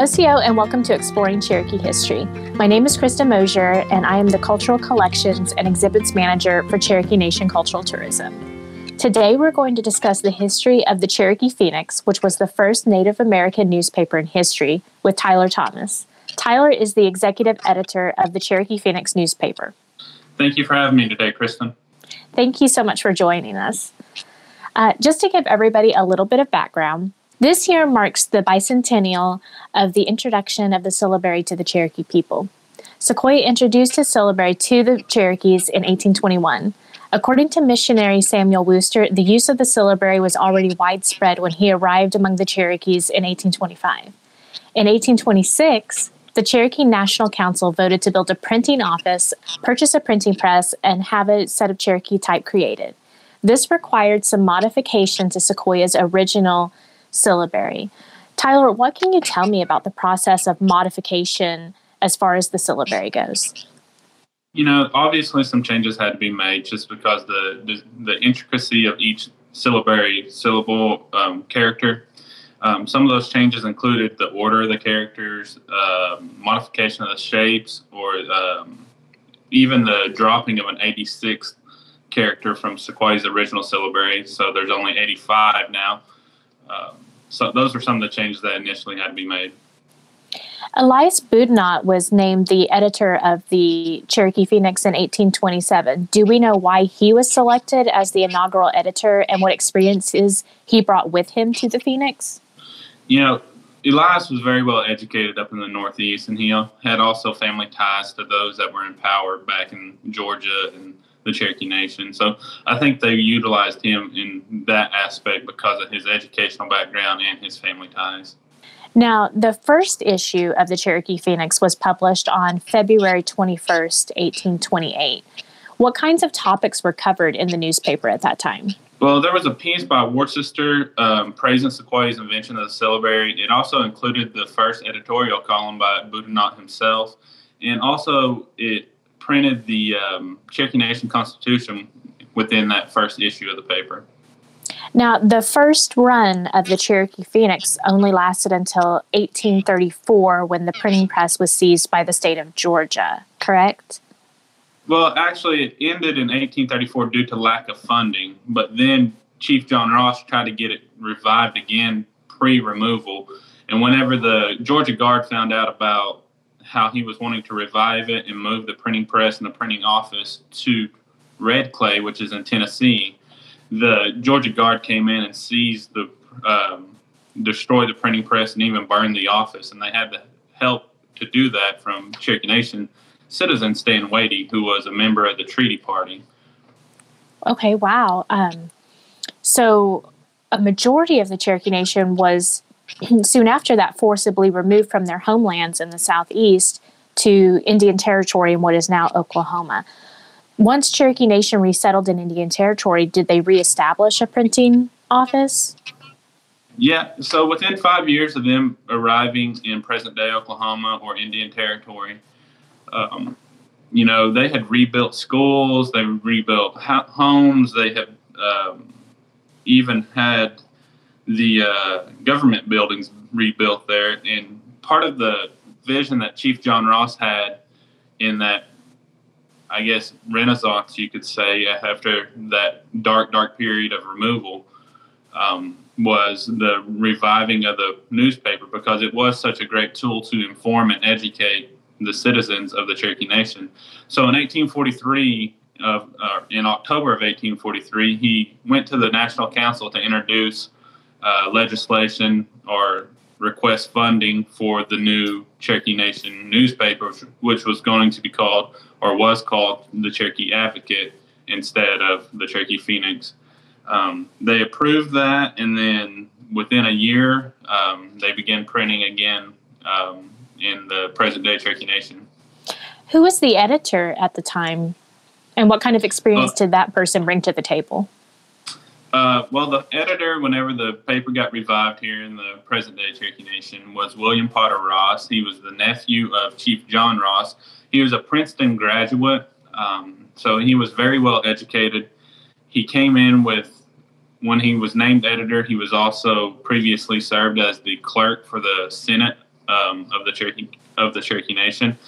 Osiyo, and welcome to Exploring Cherokee History. My name is Krista Mosier, and I am the Cultural Collections and Exhibits Manager for Cherokee Nation Cultural Tourism. Today, we're going to discuss the history of the Cherokee Phoenix, which was the first Native American newspaper in history, with Tyler Thomas. Tyler is the executive editor of the Cherokee Phoenix newspaper. Thank you for having me today, Kristen. Thank you so much for joining us. Uh, just to give everybody a little bit of background, this year marks the bicentennial of the introduction of the syllabary to the Cherokee people. Sequoyah introduced his syllabary to the Cherokees in 1821. According to missionary Samuel Worcester, the use of the syllabary was already widespread when he arrived among the Cherokees in 1825. In 1826, the Cherokee National Council voted to build a printing office, purchase a printing press, and have a set of Cherokee type created. This required some modification to Sequoyah's original syllabary. Tyler, what can you tell me about the process of modification as far as the syllabary goes? You know, obviously some changes had to be made just because the the, the intricacy of each syllabary syllable um, character. Um, some of those changes included the order of the characters, uh, modification of the shapes, or um, even the dropping of an 86th character from Sequoyah's original syllabary. So there's only 85 now. Um, so those are some of the changes that initially had to be made. Elias Boudinot was named the editor of the Cherokee Phoenix in 1827. Do we know why he was selected as the inaugural editor and what experiences he brought with him to the Phoenix? You know, Elias was very well educated up in the Northeast, and he had also family ties to those that were in power back in Georgia and the Cherokee Nation. So I think they utilized him in that aspect because of his educational background and his family ties. Now, the first issue of the Cherokee Phoenix was published on February 21st, 1828. What kinds of topics were covered in the newspaper at that time? Well, there was a piece by Worcester um, praising Sequoyah's invention of the syllabary. It also included the first editorial column by Boudinot himself, and also it printed the um, Cherokee Nation Constitution within that first issue of the paper. Now, the first run of the Cherokee Phoenix only lasted until 1834 when the printing press was seized by the state of Georgia, correct? Well, actually, it ended in 1834 due to lack of funding, but then Chief John Ross tried to get it revived again pre removal. And whenever the Georgia Guard found out about how he was wanting to revive it and move the printing press and the printing office to Red Clay, which is in Tennessee. The Georgia Guard came in and seized the, um, destroyed the printing press and even burned the office. And they had the help to do that from Cherokee Nation citizen Stand Watie, who was a member of the Treaty Party. Okay, wow. Um, so a majority of the Cherokee Nation was soon after that forcibly removed from their homelands in the southeast to Indian Territory in what is now Oklahoma. Once Cherokee Nation resettled in Indian Territory, did they reestablish a printing office? Yeah, so within five years of them arriving in present day Oklahoma or Indian Territory, um, you know, they had rebuilt schools, they rebuilt homes, they had um, even had the uh, government buildings rebuilt there. And part of the vision that Chief John Ross had in that, I guess, renaissance, you could say, after that dark, dark period of removal, um, was the reviving of the newspaper because it was such a great tool to inform and educate the citizens of the Cherokee Nation. So in 1843, uh, uh, in October of 1843, he went to the National Council to introduce uh, legislation or request funding for the new Cherokee Nation newspaper, which was going to be called or was called the Cherokee Advocate instead of the Cherokee Phoenix. Um, they approved that, and then within a year, um, they began printing again um, in the present day Cherokee Nation. Who was the editor at the time, and what kind of experience did that person bring to the table? Uh, well, the editor, whenever the paper got revived here in the present day Cherokee Nation, was William Potter Ross. He was the nephew of Chief John Ross. He was a Princeton graduate, um, so he was very well educated. He came in with, when he was named editor, he was also previously served as the clerk for the Senate um, of the Cherokee of the Cherokee Nation.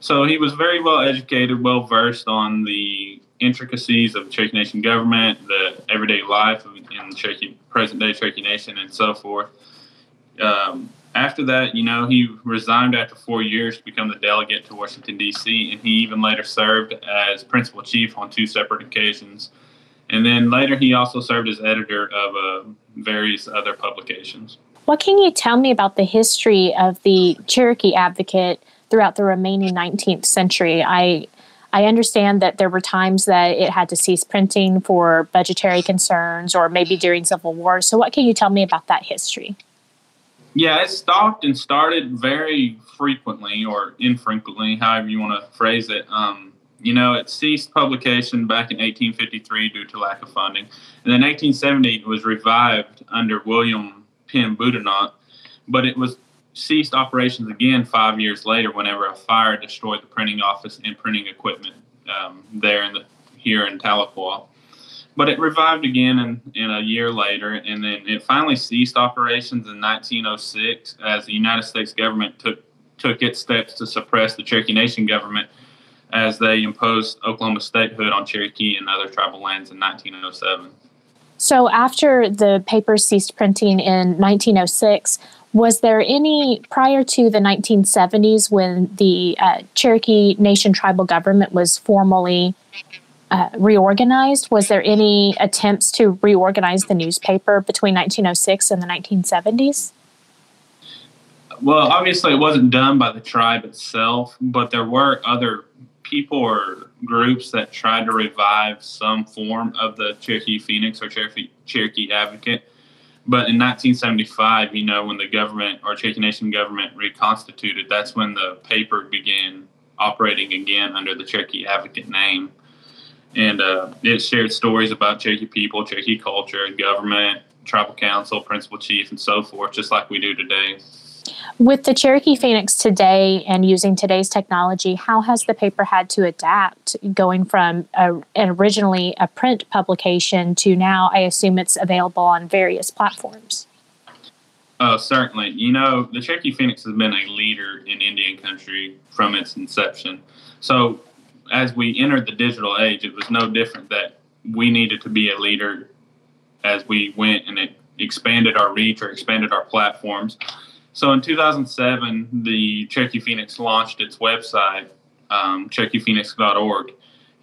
So he was very well educated, well versed on the intricacies of the Cherokee Nation government, the everyday life in the Cherokee, present day Cherokee Nation, and so forth. Um, after that, you know, he resigned after four years to become the delegate to Washington, D.C., and he even later served as principal chief on two separate occasions. And then later, he also served as editor of uh, various other publications. What can you tell me about the history of the Cherokee Advocate throughout the remaining 19th century? I I understand that there were times that it had to cease printing for budgetary concerns or maybe during Civil War. So, what can you tell me about that history? Yeah, it stopped and started very frequently or infrequently, however you want to phrase it. Um, you know, it ceased publication back in 1853 due to lack of funding. And then 1870 it was revived under William Penn Boudinot, but it was ceased operations again five years later whenever a fire destroyed the printing office and printing equipment um, there in the here in Tahlequah. But it revived again in, in a year later, and then it finally ceased operations in 1906 as the United States government took took its steps to suppress the Cherokee Nation government as they imposed Oklahoma statehood on Cherokee and other tribal lands in 1907. So, after the paper ceased printing in 1906, was there any prior to the 1970s when the uh, Cherokee Nation tribal government was formally uh, reorganized? Was there any attempts to reorganize the newspaper between 1906 and the 1970s? Well, obviously, it wasn't done by the tribe itself, but there were other people or groups that tried to revive some form of the Cherokee Phoenix or Cherokee, Cherokee Advocate. But in 1975, you know, when the government or Cherokee Nation government reconstituted, that's when the paper began operating again under the Cherokee Advocate name. And uh, it shared stories about Cherokee people, Cherokee culture, government, tribal council, principal chief, and so forth, just like we do today. With the Cherokee Phoenix today and using today's technology, how has the paper had to adapt going from a, originally a print publication to now, I assume it's available on various platforms? Oh, certainly. You know, the Cherokee Phoenix has been a leader in Indian country from its inception. So, as we entered the digital age, it was no different that we needed to be a leader as we went and it expanded our reach or expanded our platforms. So in 2007, the Cherokee Phoenix launched its website, um, CherokeePhoenix.org.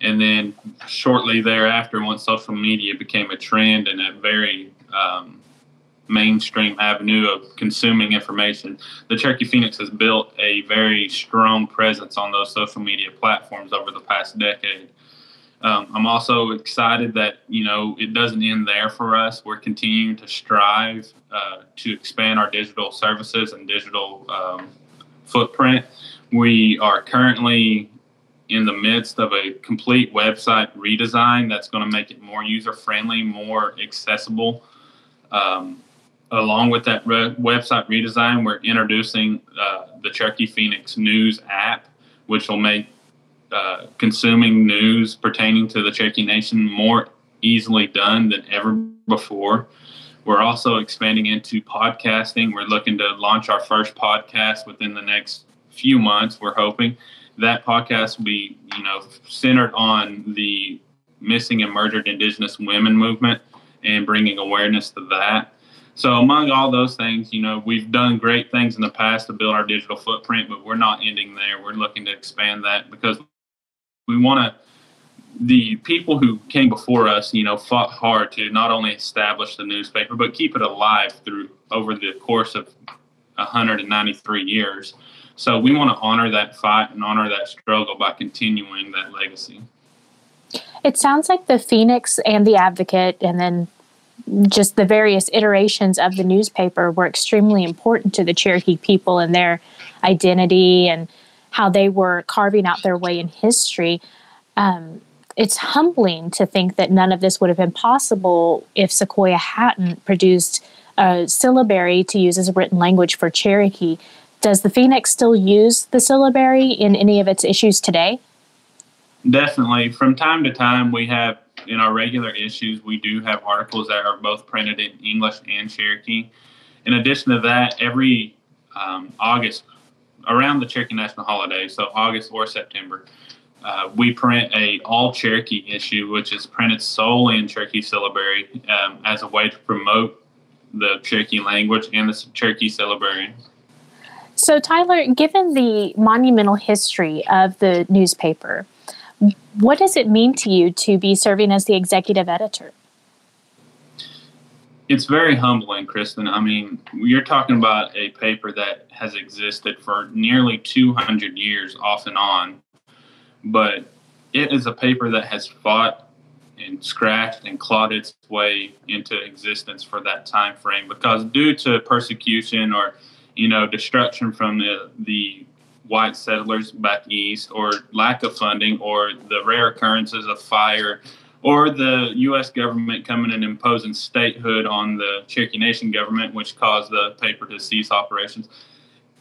And then shortly thereafter, once social media became a trend and a very um, mainstream avenue of consuming information, the Cherokee Phoenix has built a very strong presence on those social media platforms over the past decade. Um, I'm also excited that you know it doesn't end there for us. We're continuing to strive uh, to expand our digital services and digital um, footprint. We are currently in the midst of a complete website redesign that's going to make it more user friendly, more accessible. Um, along with that re- website redesign, we're introducing uh, the Cherokee Phoenix News app, which will make uh, consuming news pertaining to the Cherokee Nation more easily done than ever before. We're also expanding into podcasting. We're looking to launch our first podcast within the next few months. We're hoping that podcast will be, you know, centered on the missing and murdered Indigenous women movement and bringing awareness to that. So, among all those things, you know, we've done great things in the past to build our digital footprint, but we're not ending there. We're looking to expand that because we want to the people who came before us, you know, fought hard to not only establish the newspaper but keep it alive through over the course of 193 years. So we want to honor that fight and honor that struggle by continuing that legacy. It sounds like the Phoenix and the Advocate, and then just the various iterations of the newspaper were extremely important to the Cherokee people and their identity and how they were carving out their way in history. Um, it's humbling to think that none of this would have been possible if Sequoyah hadn't produced a syllabary to use as a written language for Cherokee. Does the Phoenix still use the syllabary in any of its issues today? Definitely. From time to time, we have in our regular issues, we do have articles that are both printed in English and Cherokee. In addition to that, every um, August, around the Cherokee National Holiday, so August or September, uh, we print a all Cherokee issue, which is printed solely in Cherokee syllabary um, as a way to promote the Cherokee language and the Cherokee syllabary. So, Tyler, given the monumental history of the newspaper, what does it mean to you to be serving as the executive editor? It's very humbling, Kristen. I mean, you're talking about a paper that has existed for nearly 200 years off and on, but it is a paper that has fought and scratched and clawed its way into existence for that time frame because due to persecution or you know destruction from the the white settlers back east or lack of funding or the rare occurrences of fire or the U.S. government coming and imposing statehood on the Cherokee Nation government, which caused the paper to cease operations.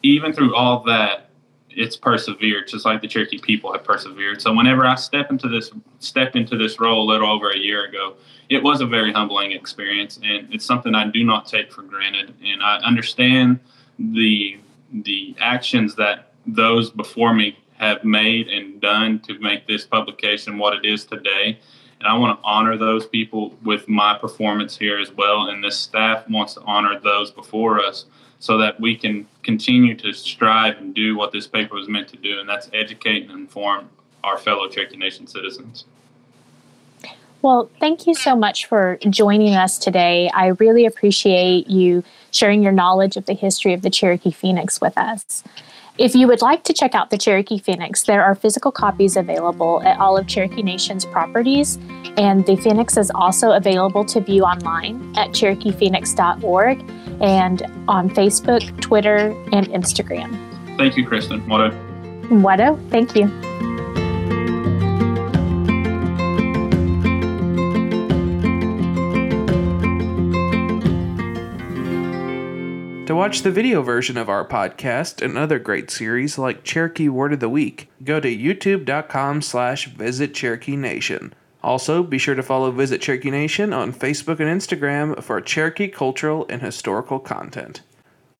Even through all that, it's persevered, just like the Cherokee people have persevered. So whenever I step into this step into this role a little over a year ago, it was a very humbling experience, and it's something I do not take for granted. And I understand the the actions that those before me have made and done to make this publication what it is today. And I want to honor those people with my performance here as well. And this staff wants to honor those before us so that we can continue to strive and do what this paper was meant to do, and that's educate and inform our fellow Cherokee Nation citizens. Well, thank you so much for joining us today. I really appreciate you sharing your knowledge of the history of the Cherokee Phoenix with us. If you would like to check out the Cherokee Phoenix, there are physical copies available at all of Cherokee Nation's properties, and the Phoenix is also available to view online at CherokeePhoenix.org and on Facebook, Twitter, and Instagram. Thank you, Kristen. Wado. Wado, thank you. To watch the video version of our podcast and other great series like Cherokee Word of the Week, go to youtube.com slash visit Cherokee Nation. Also, be sure to follow Visit Cherokee Nation on Facebook and Instagram for Cherokee cultural and historical content.